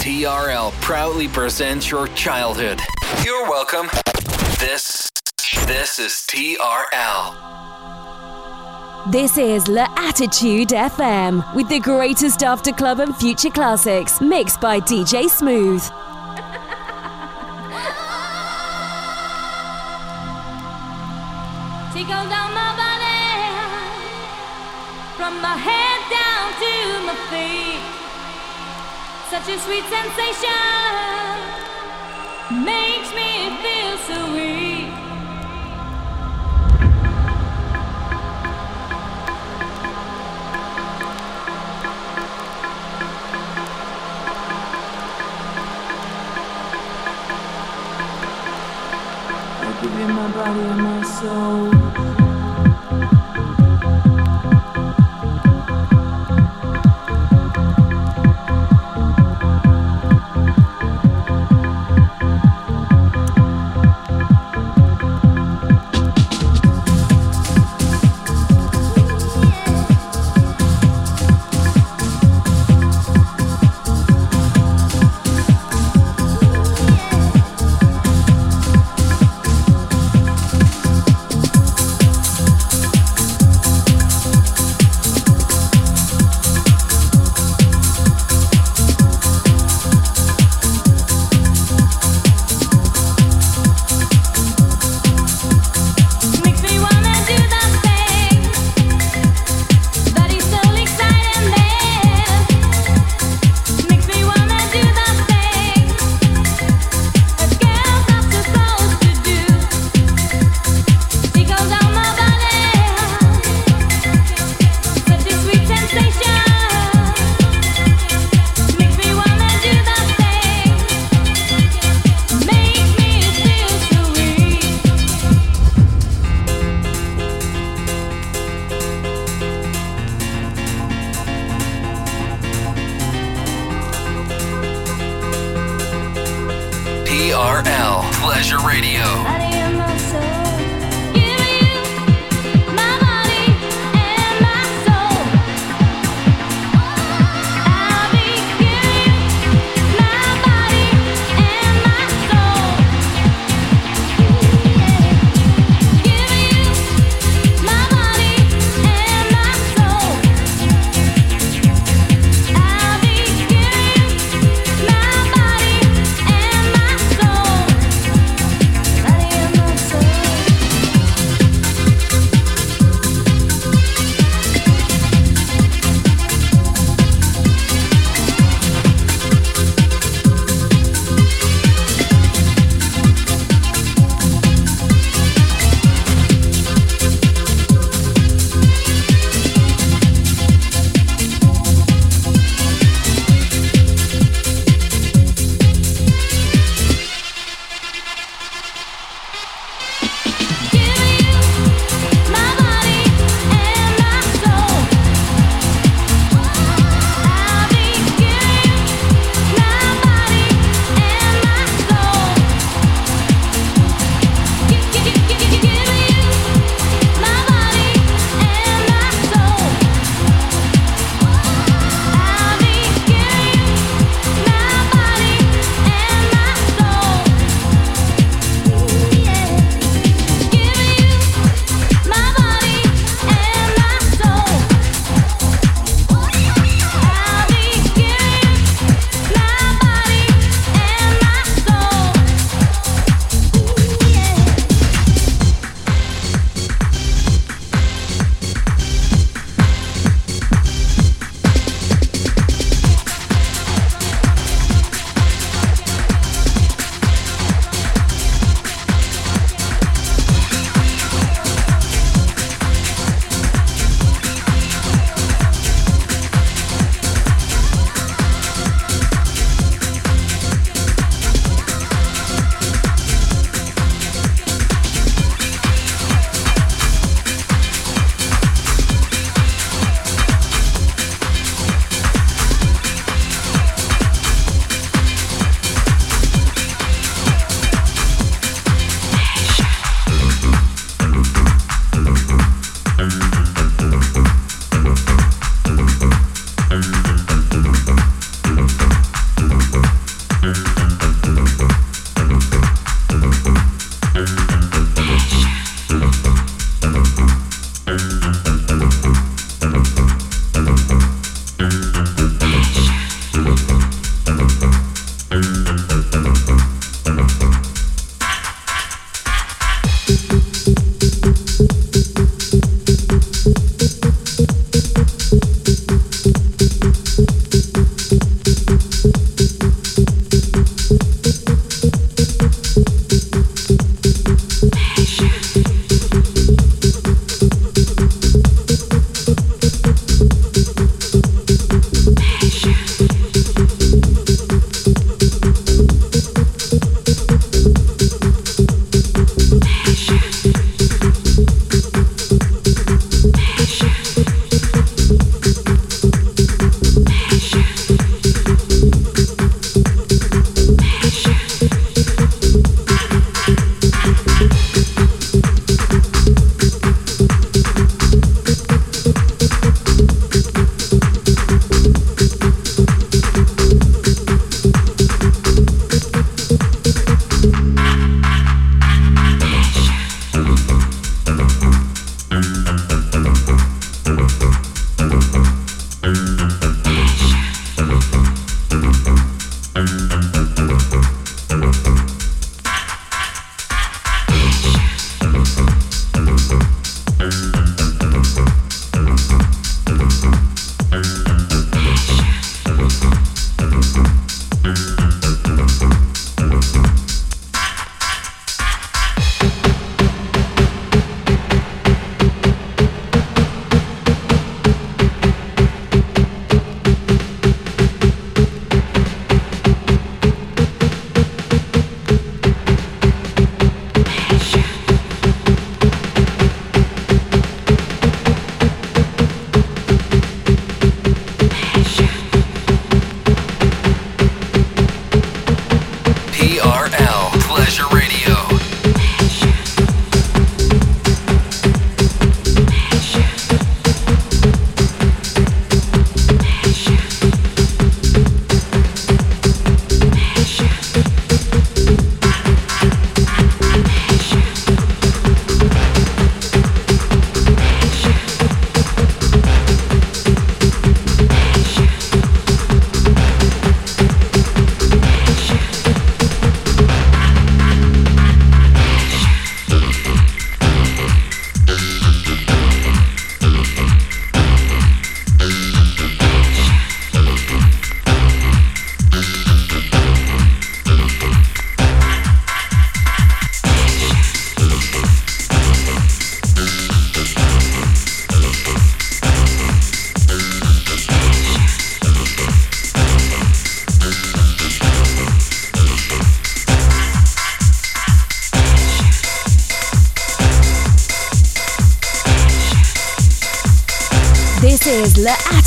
TRL proudly presents your childhood. You're welcome. This this is TRL. This is L'Attitude FM with the greatest after club and future classics mixed by DJ Smooth. Tickle down my body, from my head down to my feet. Such a sweet sensation makes me feel so weak. I give you my body and my soul.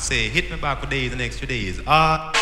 say, hit me back for days and extra days. Ah.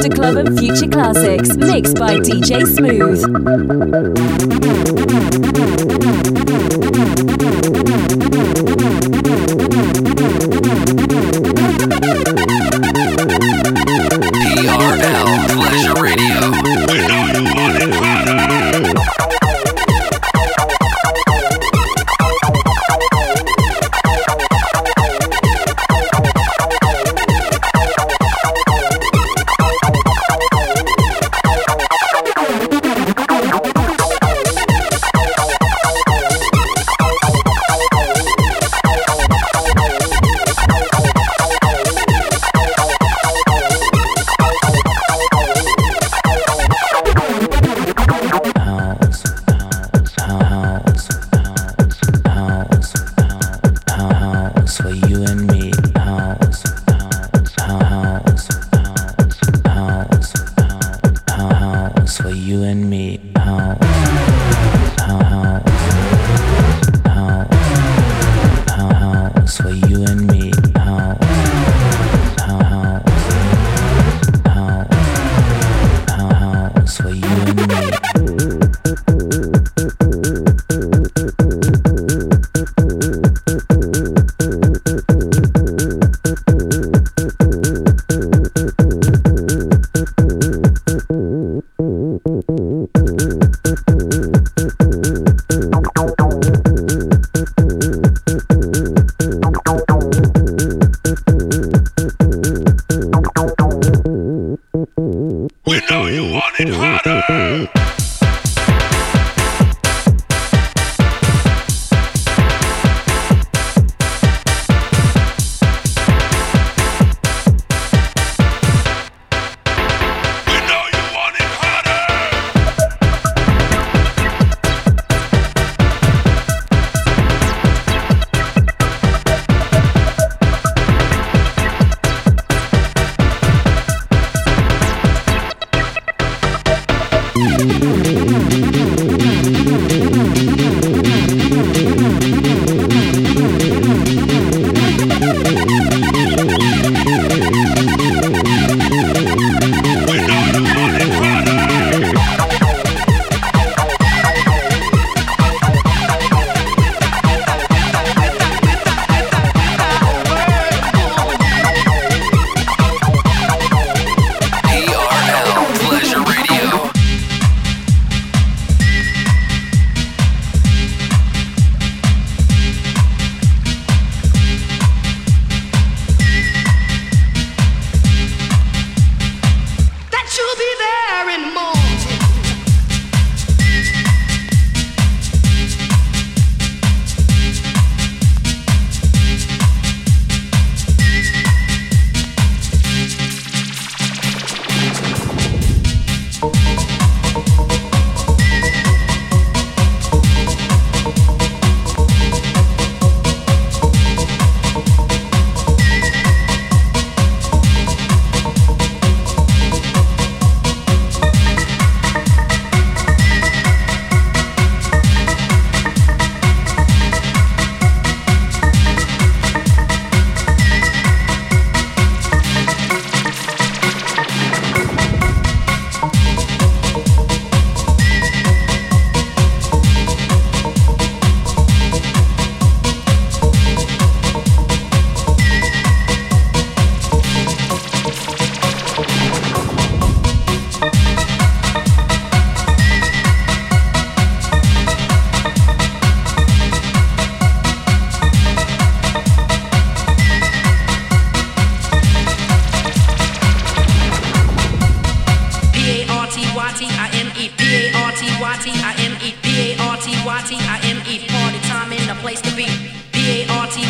After club and future classics mixed by DJ Smooth.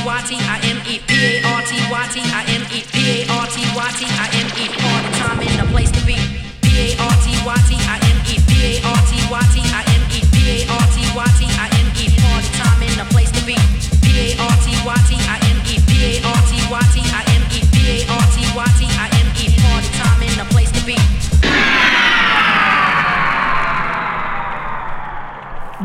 Y T I M E P A R T Y T I M E P A R T Y T I M E. All the time and the place to be. P A R T Y T I M E P A R T Y T I M E P A R T Y T I M E. All the time and the place to be.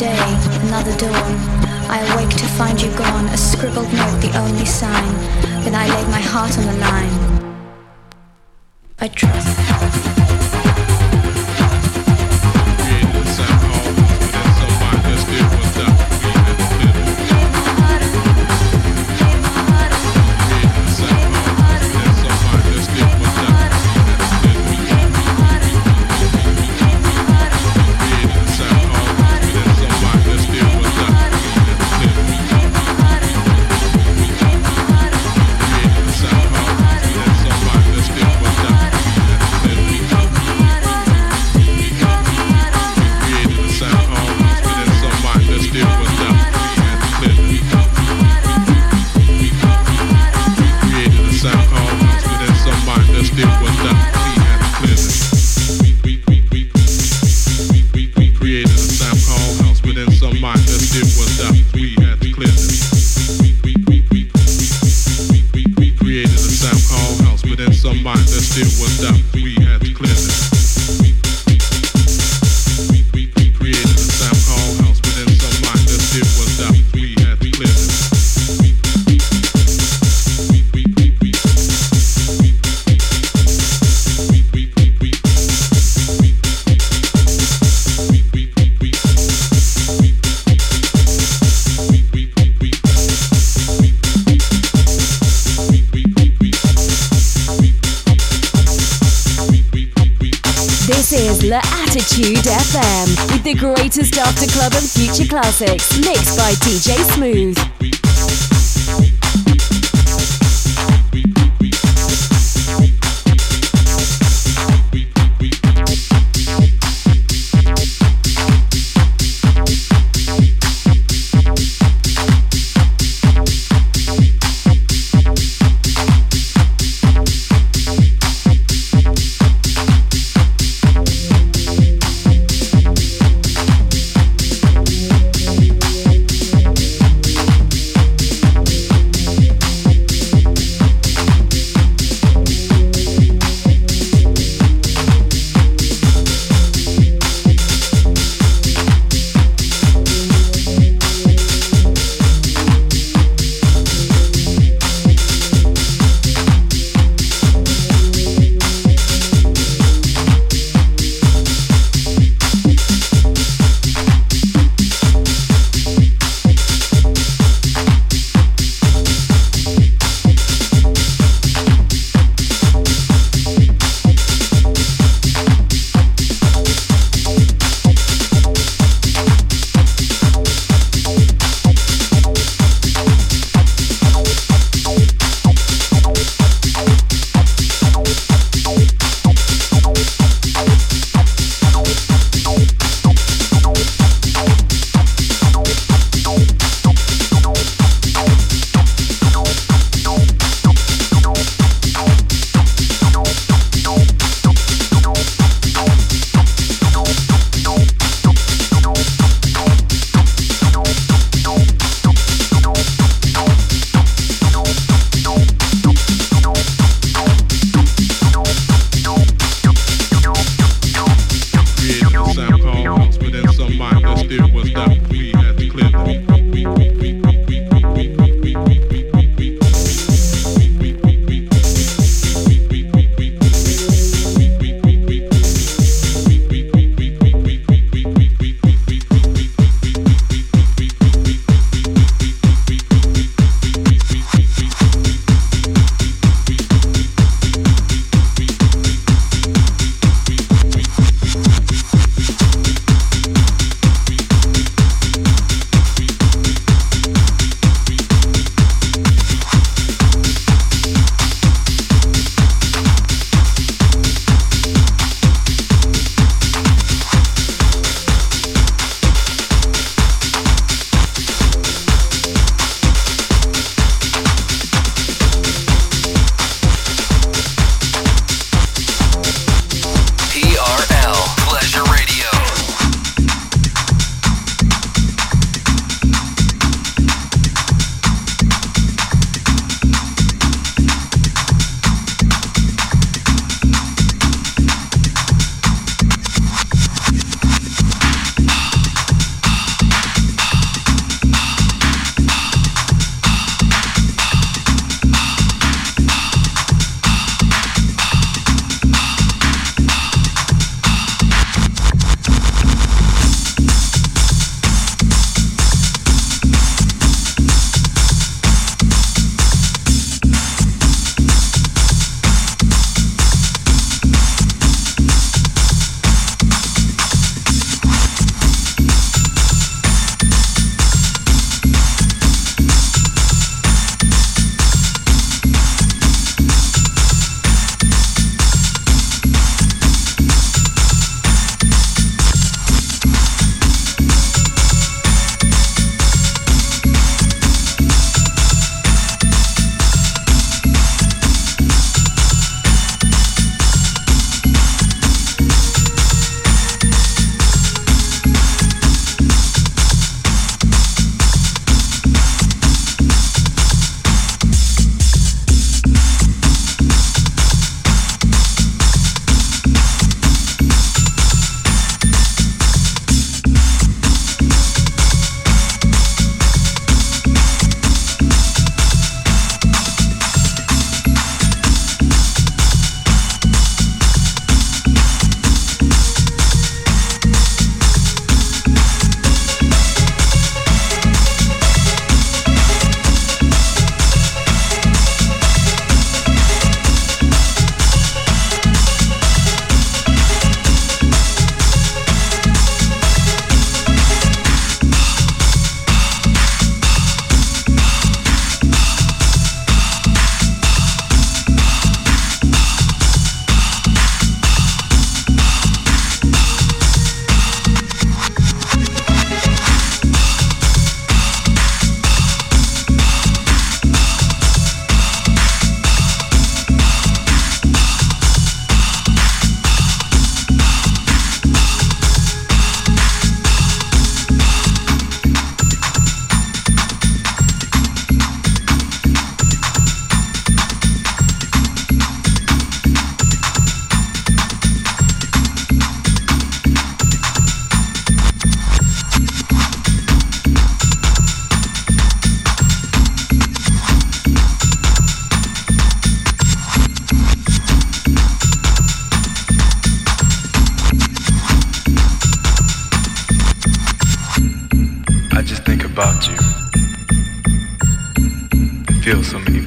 day, another dawn. I awake to find you gone, a scribbled note, the only sign. Then I laid my heart on the line. I trust. Classics, mixed by DJ Smooth.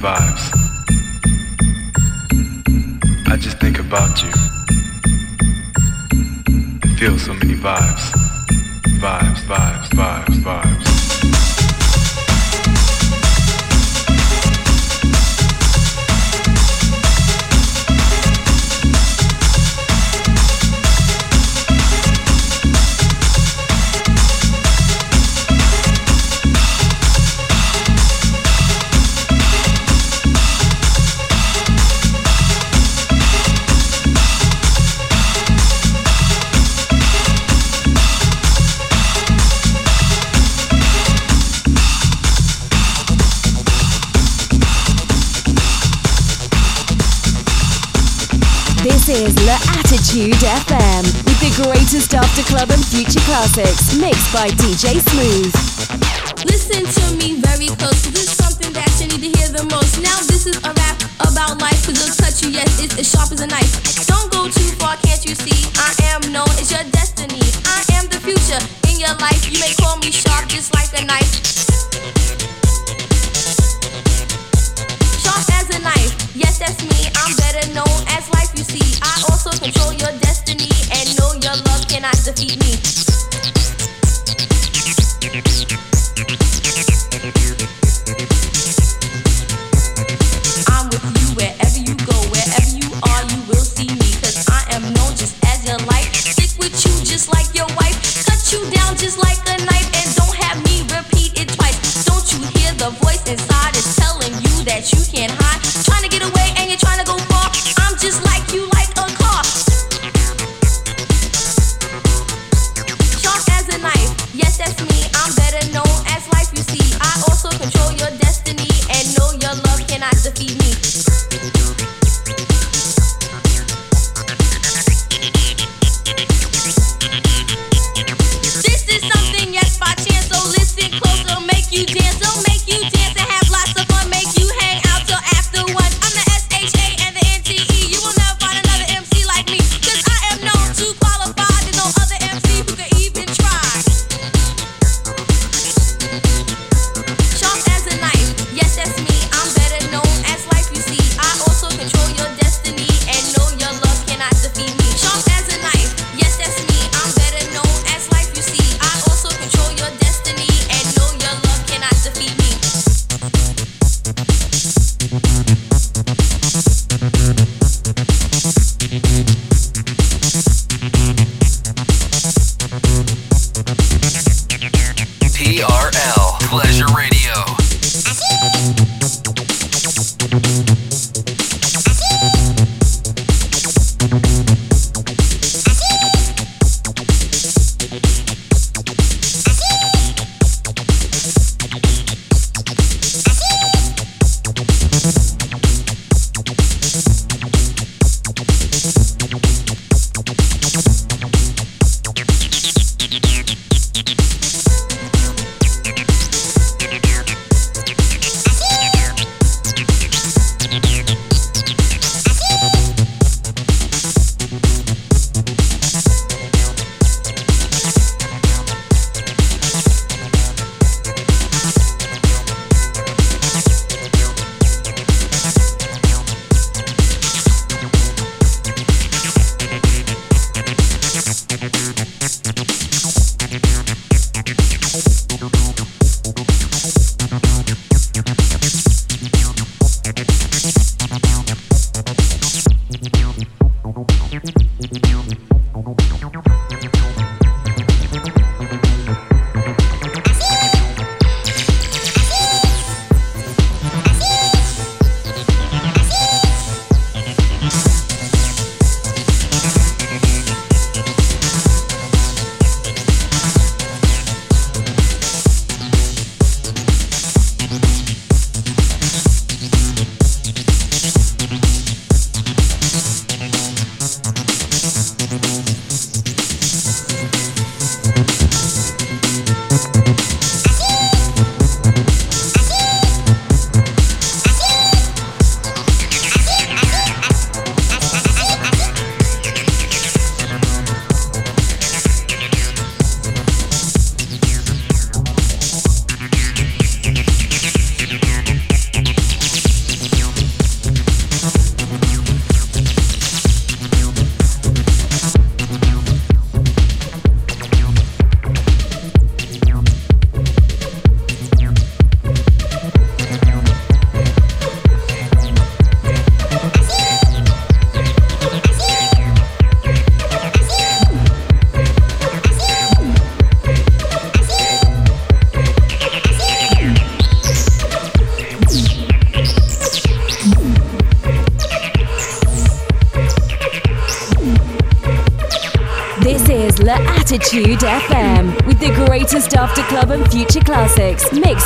vibes. I just think about you feel so many vibes. Vibes, vibes, vibes, vibes. is La Attitude FM with the greatest after club and future classics mixed by DJ Smooth. Listen to me very close. This is something that you need to hear the most. Now this is a rap about life. Cause it'll cut you, yes, it's as sharp as a knife. Don't go too far, can't you see? I am known as your destiny. I am the future in your life. You may call me sharp, just like a knife.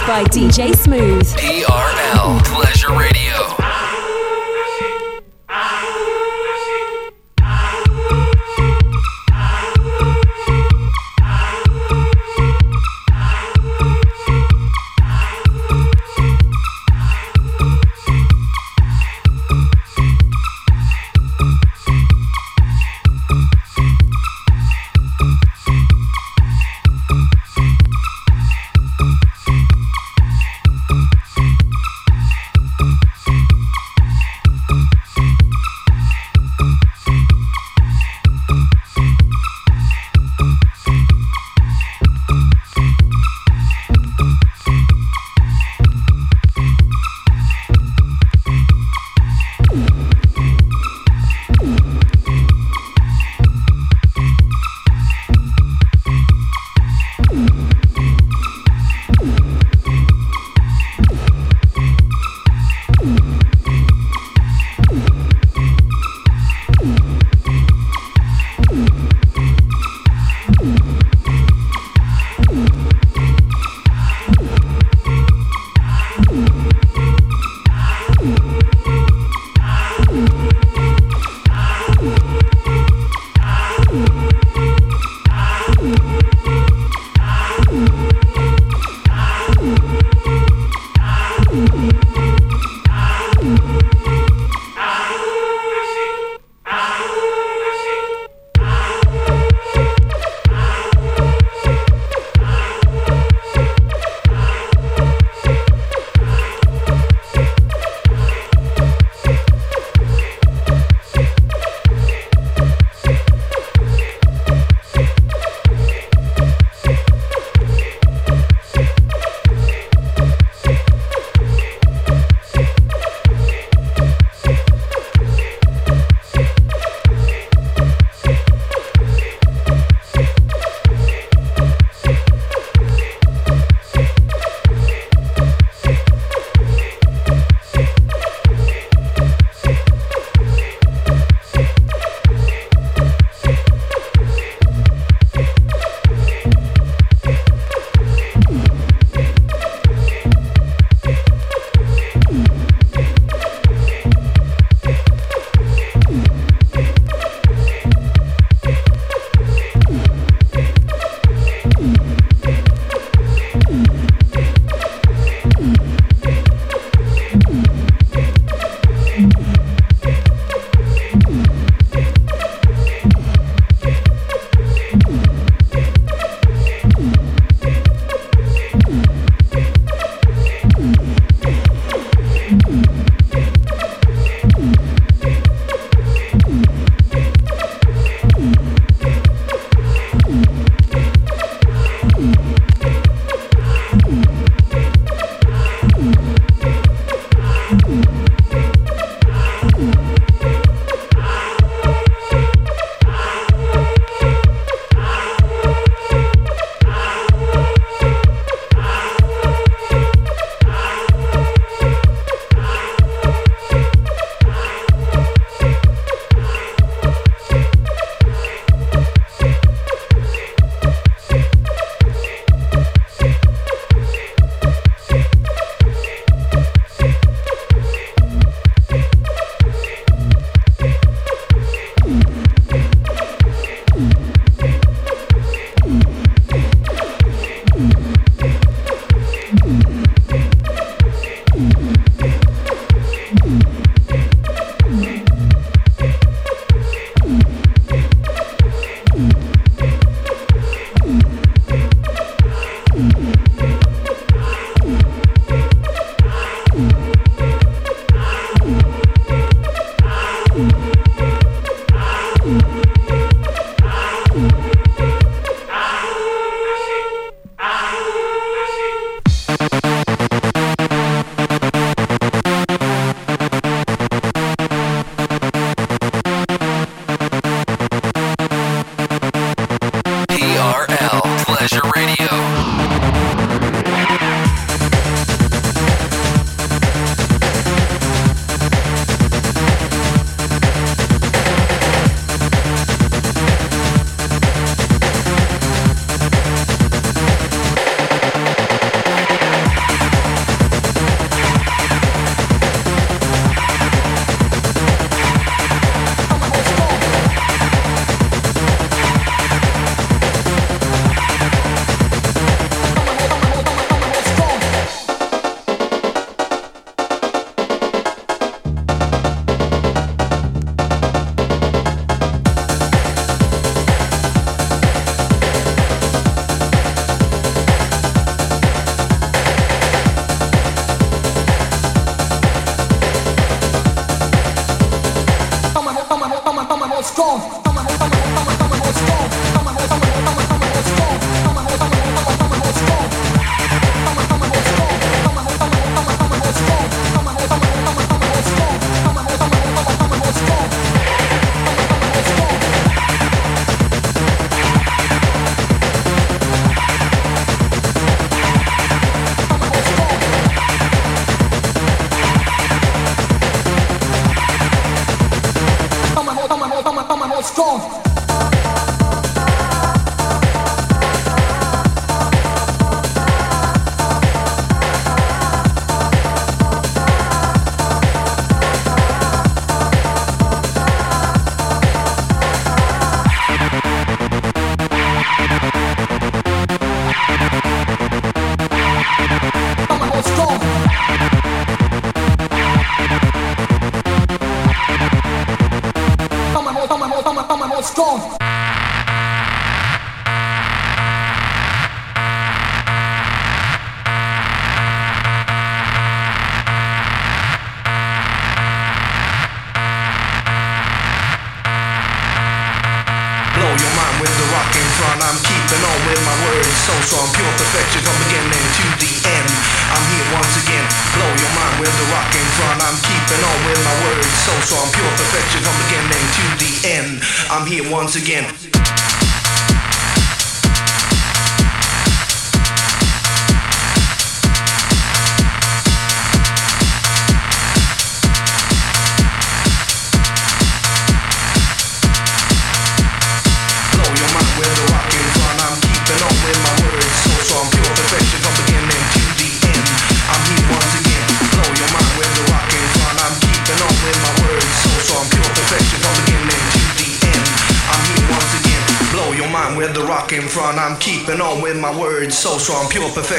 By DJ Smooth.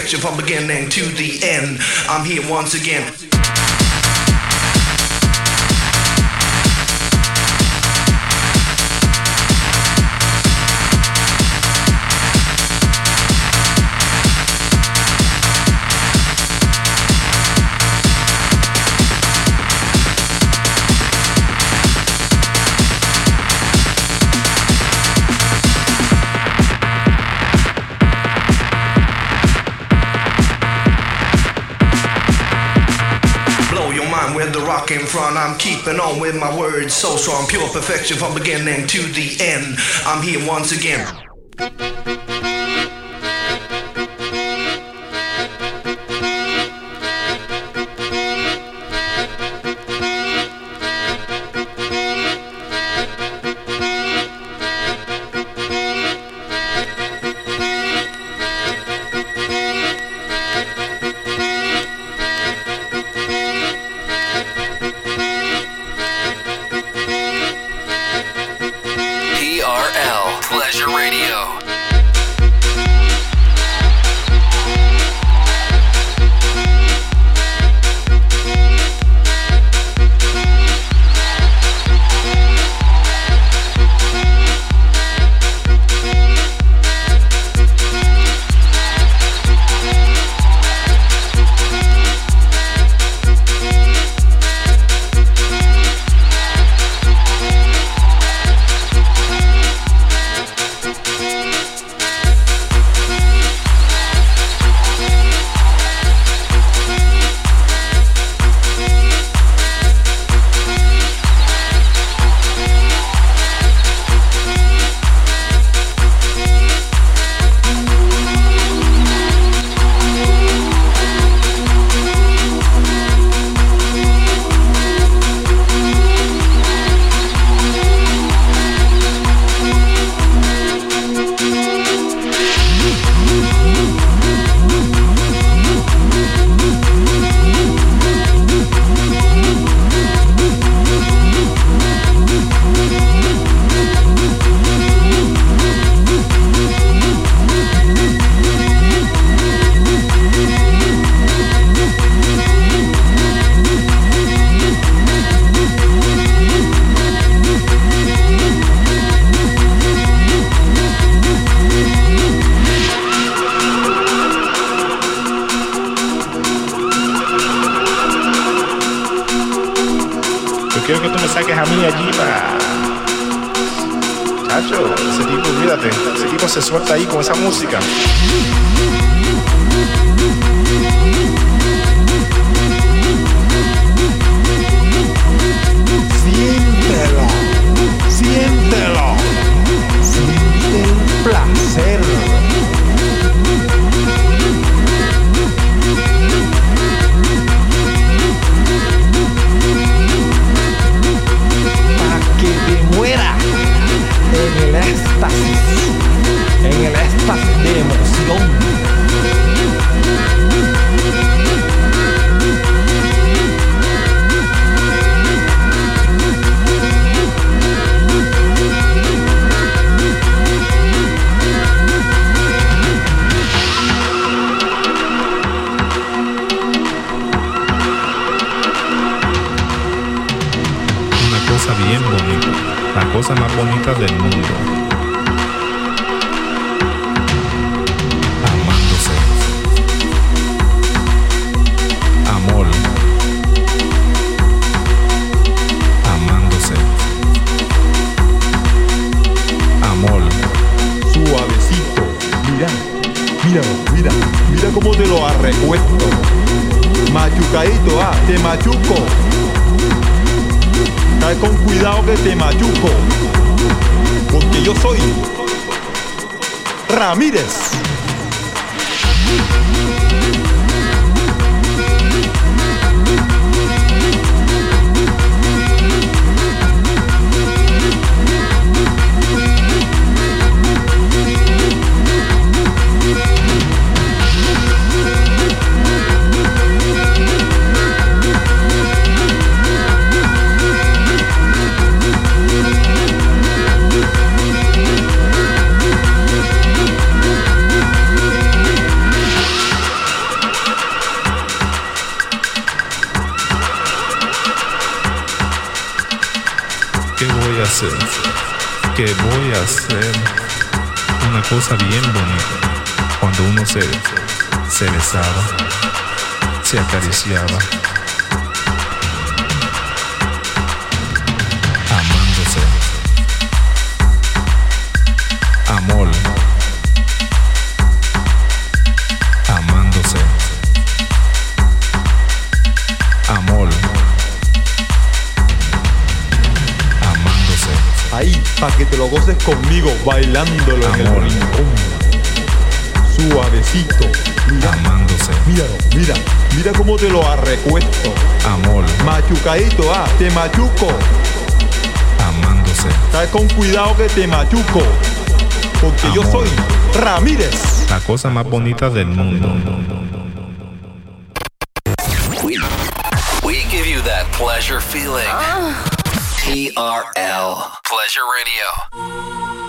scripture from beginning to the end. I'm here once again. I'm keeping on with my words so strong, pure perfection from beginning to the end. I'm here once again. machuco. Amándose. Está con cuidado que te machuco. Porque yo soy Ramírez. La cosa más bonita del mundo. We, we give you that pleasure feeling. Ah. TRL. Pleasure Radio.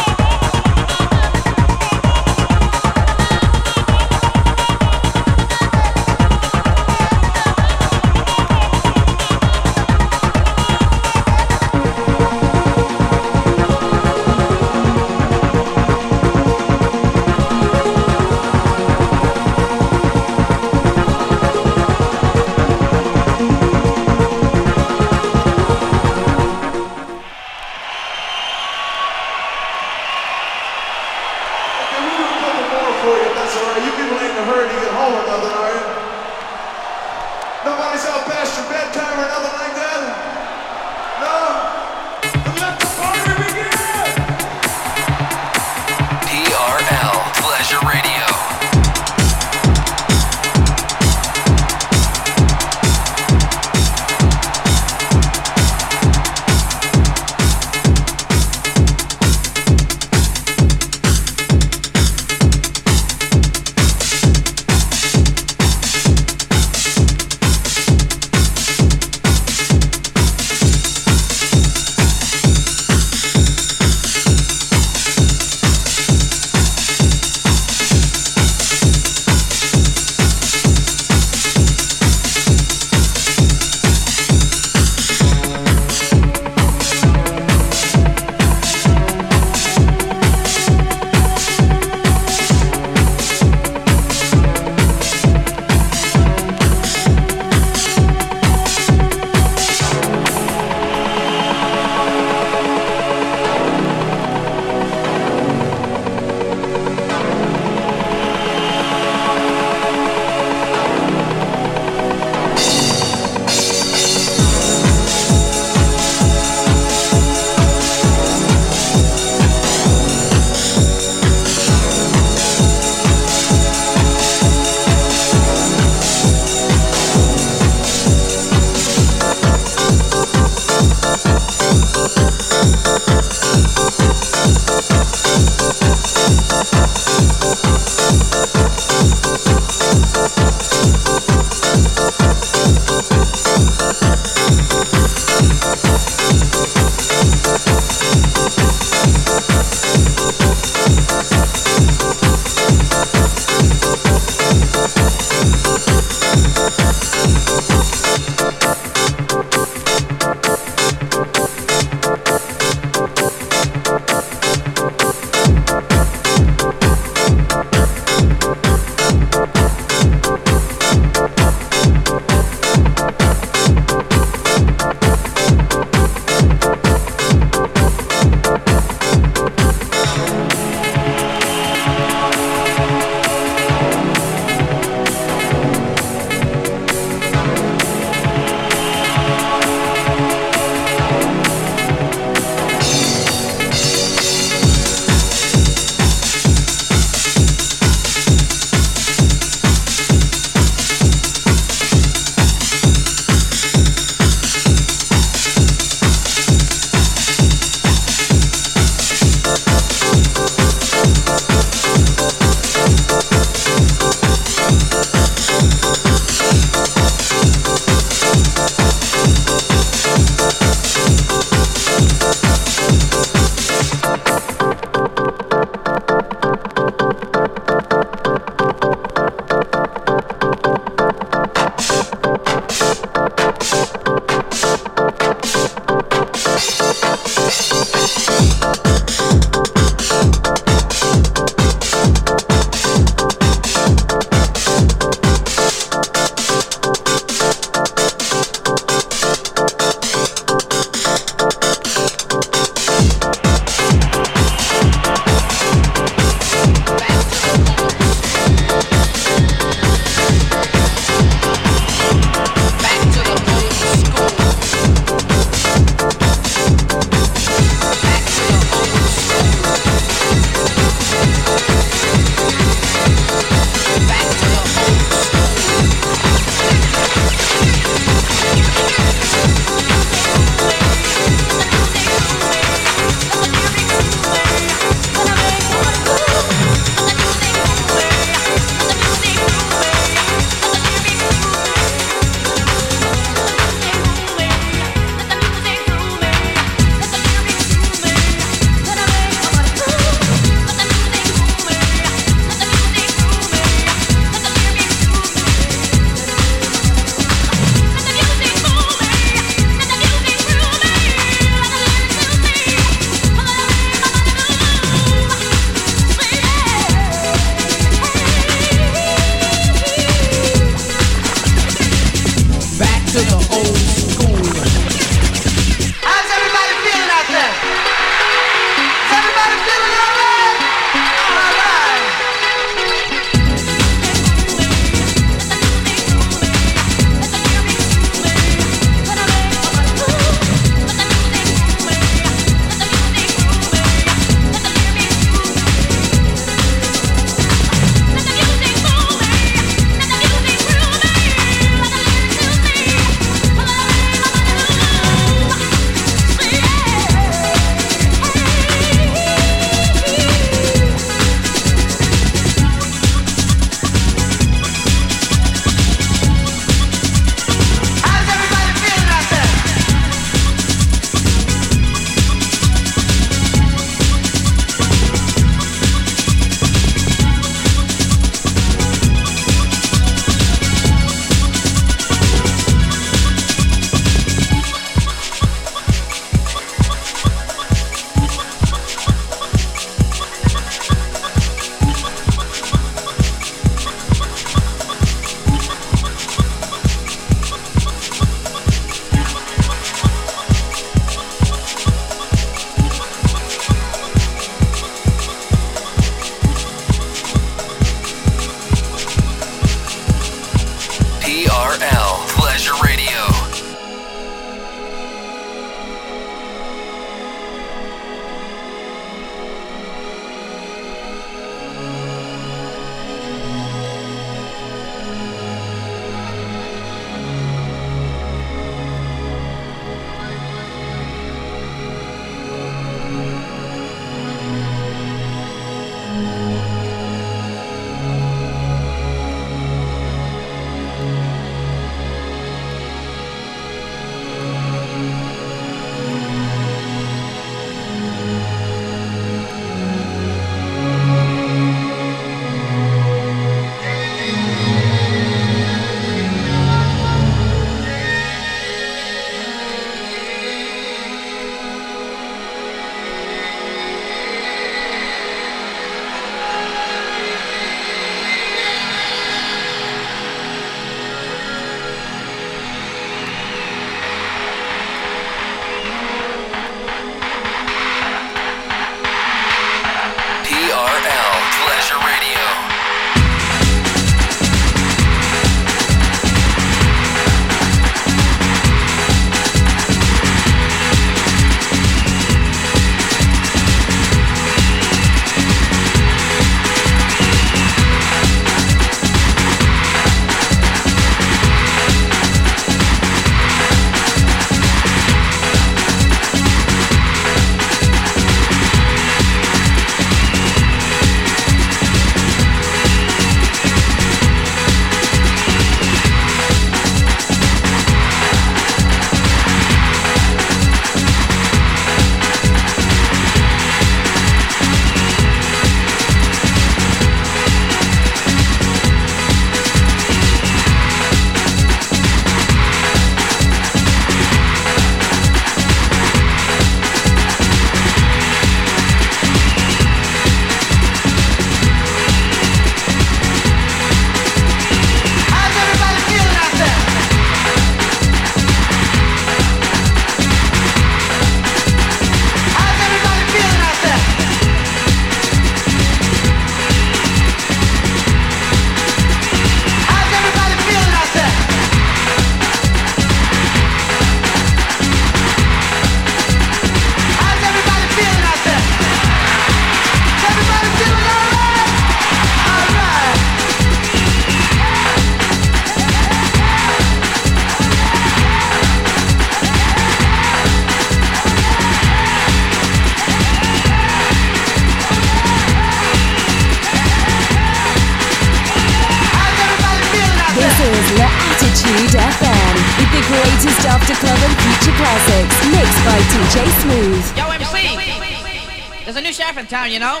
you know?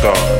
stars.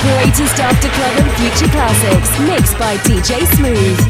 greatest after club and future classics, mixed by DJ Smooth.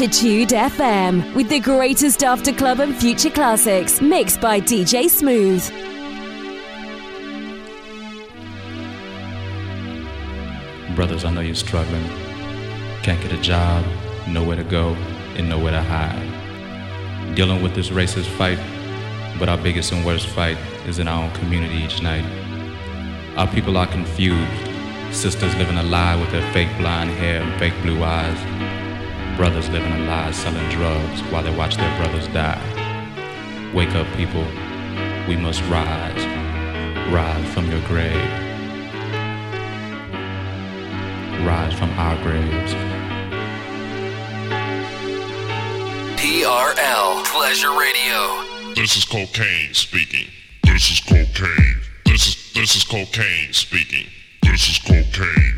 Attitude FM with the greatest after club and future classics mixed by DJ Smooth. Brothers, I know you're struggling. Can't get a job, nowhere to go, and nowhere to hide. Dealing with this racist fight, but our biggest and worst fight is in our own community each night. Our people are confused. Sisters living a lie with their fake blonde hair and fake blue eyes. Brothers living a lie selling drugs while they watch their brothers die. Wake up, people. We must rise. Rise from your grave. Rise from our graves. TRL Pleasure Radio. This is cocaine speaking. This is cocaine. This is this is cocaine speaking. This is cocaine.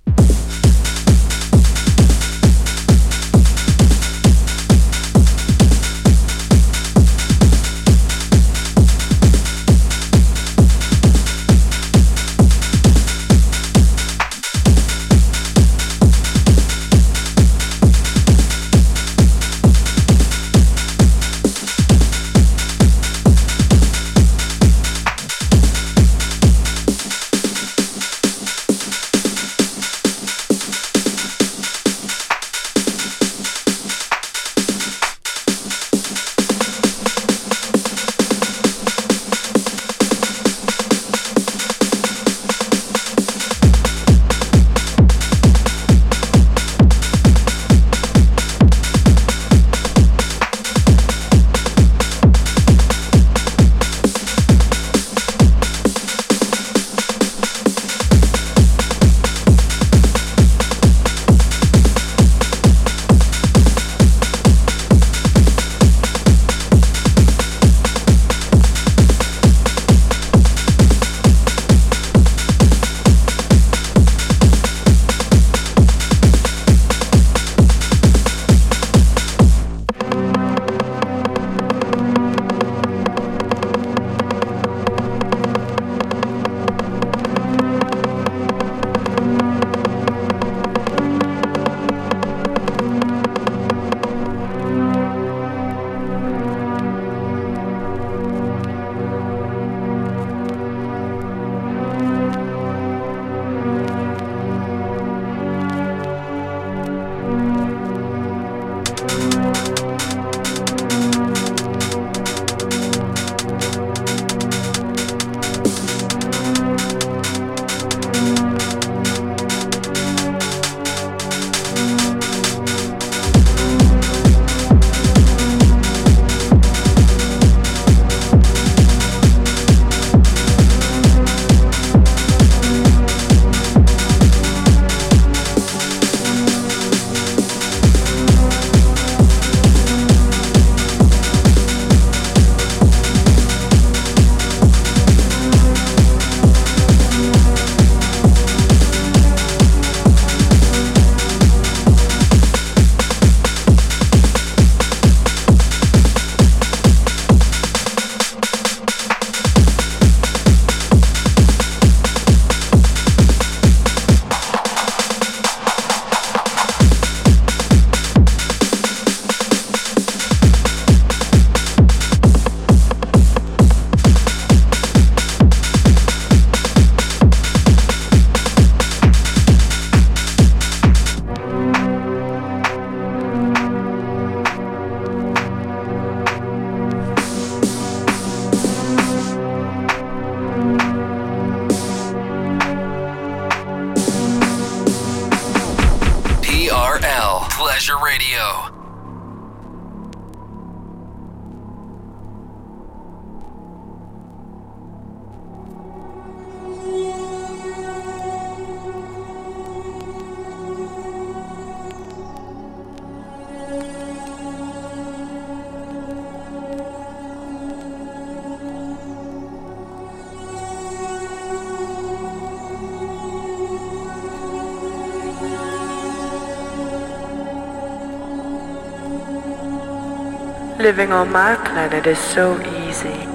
Living on my planet is so easy.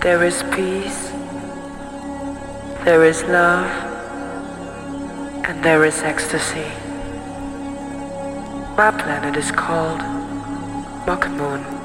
There is peace, there is love, and there is ecstasy. My planet is called Moon.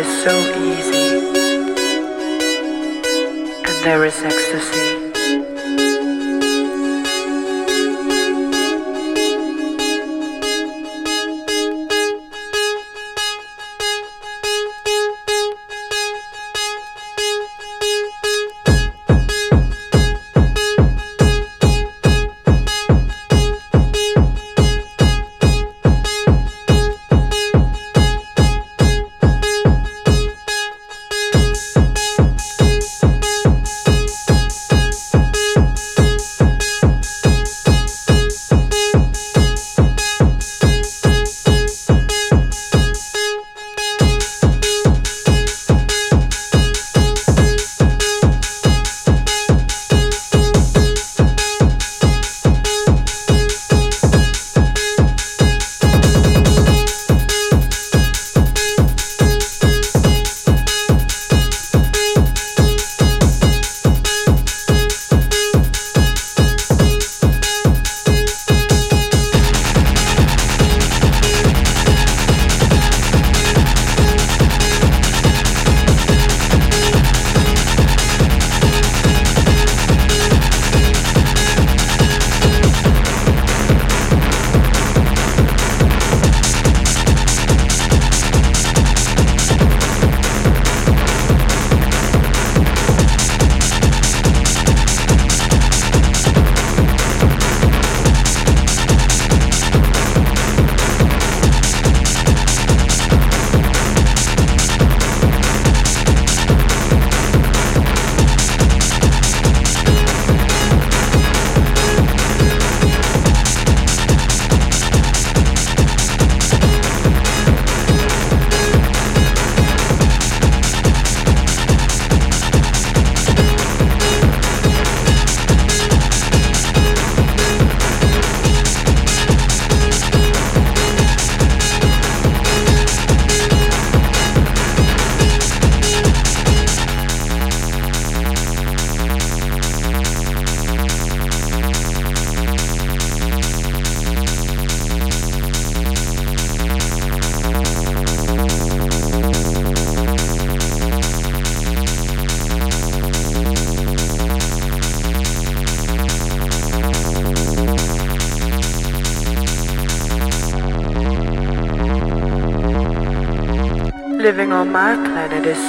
Is so easy,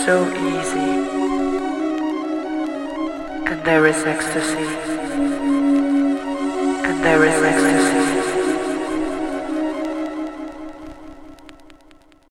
so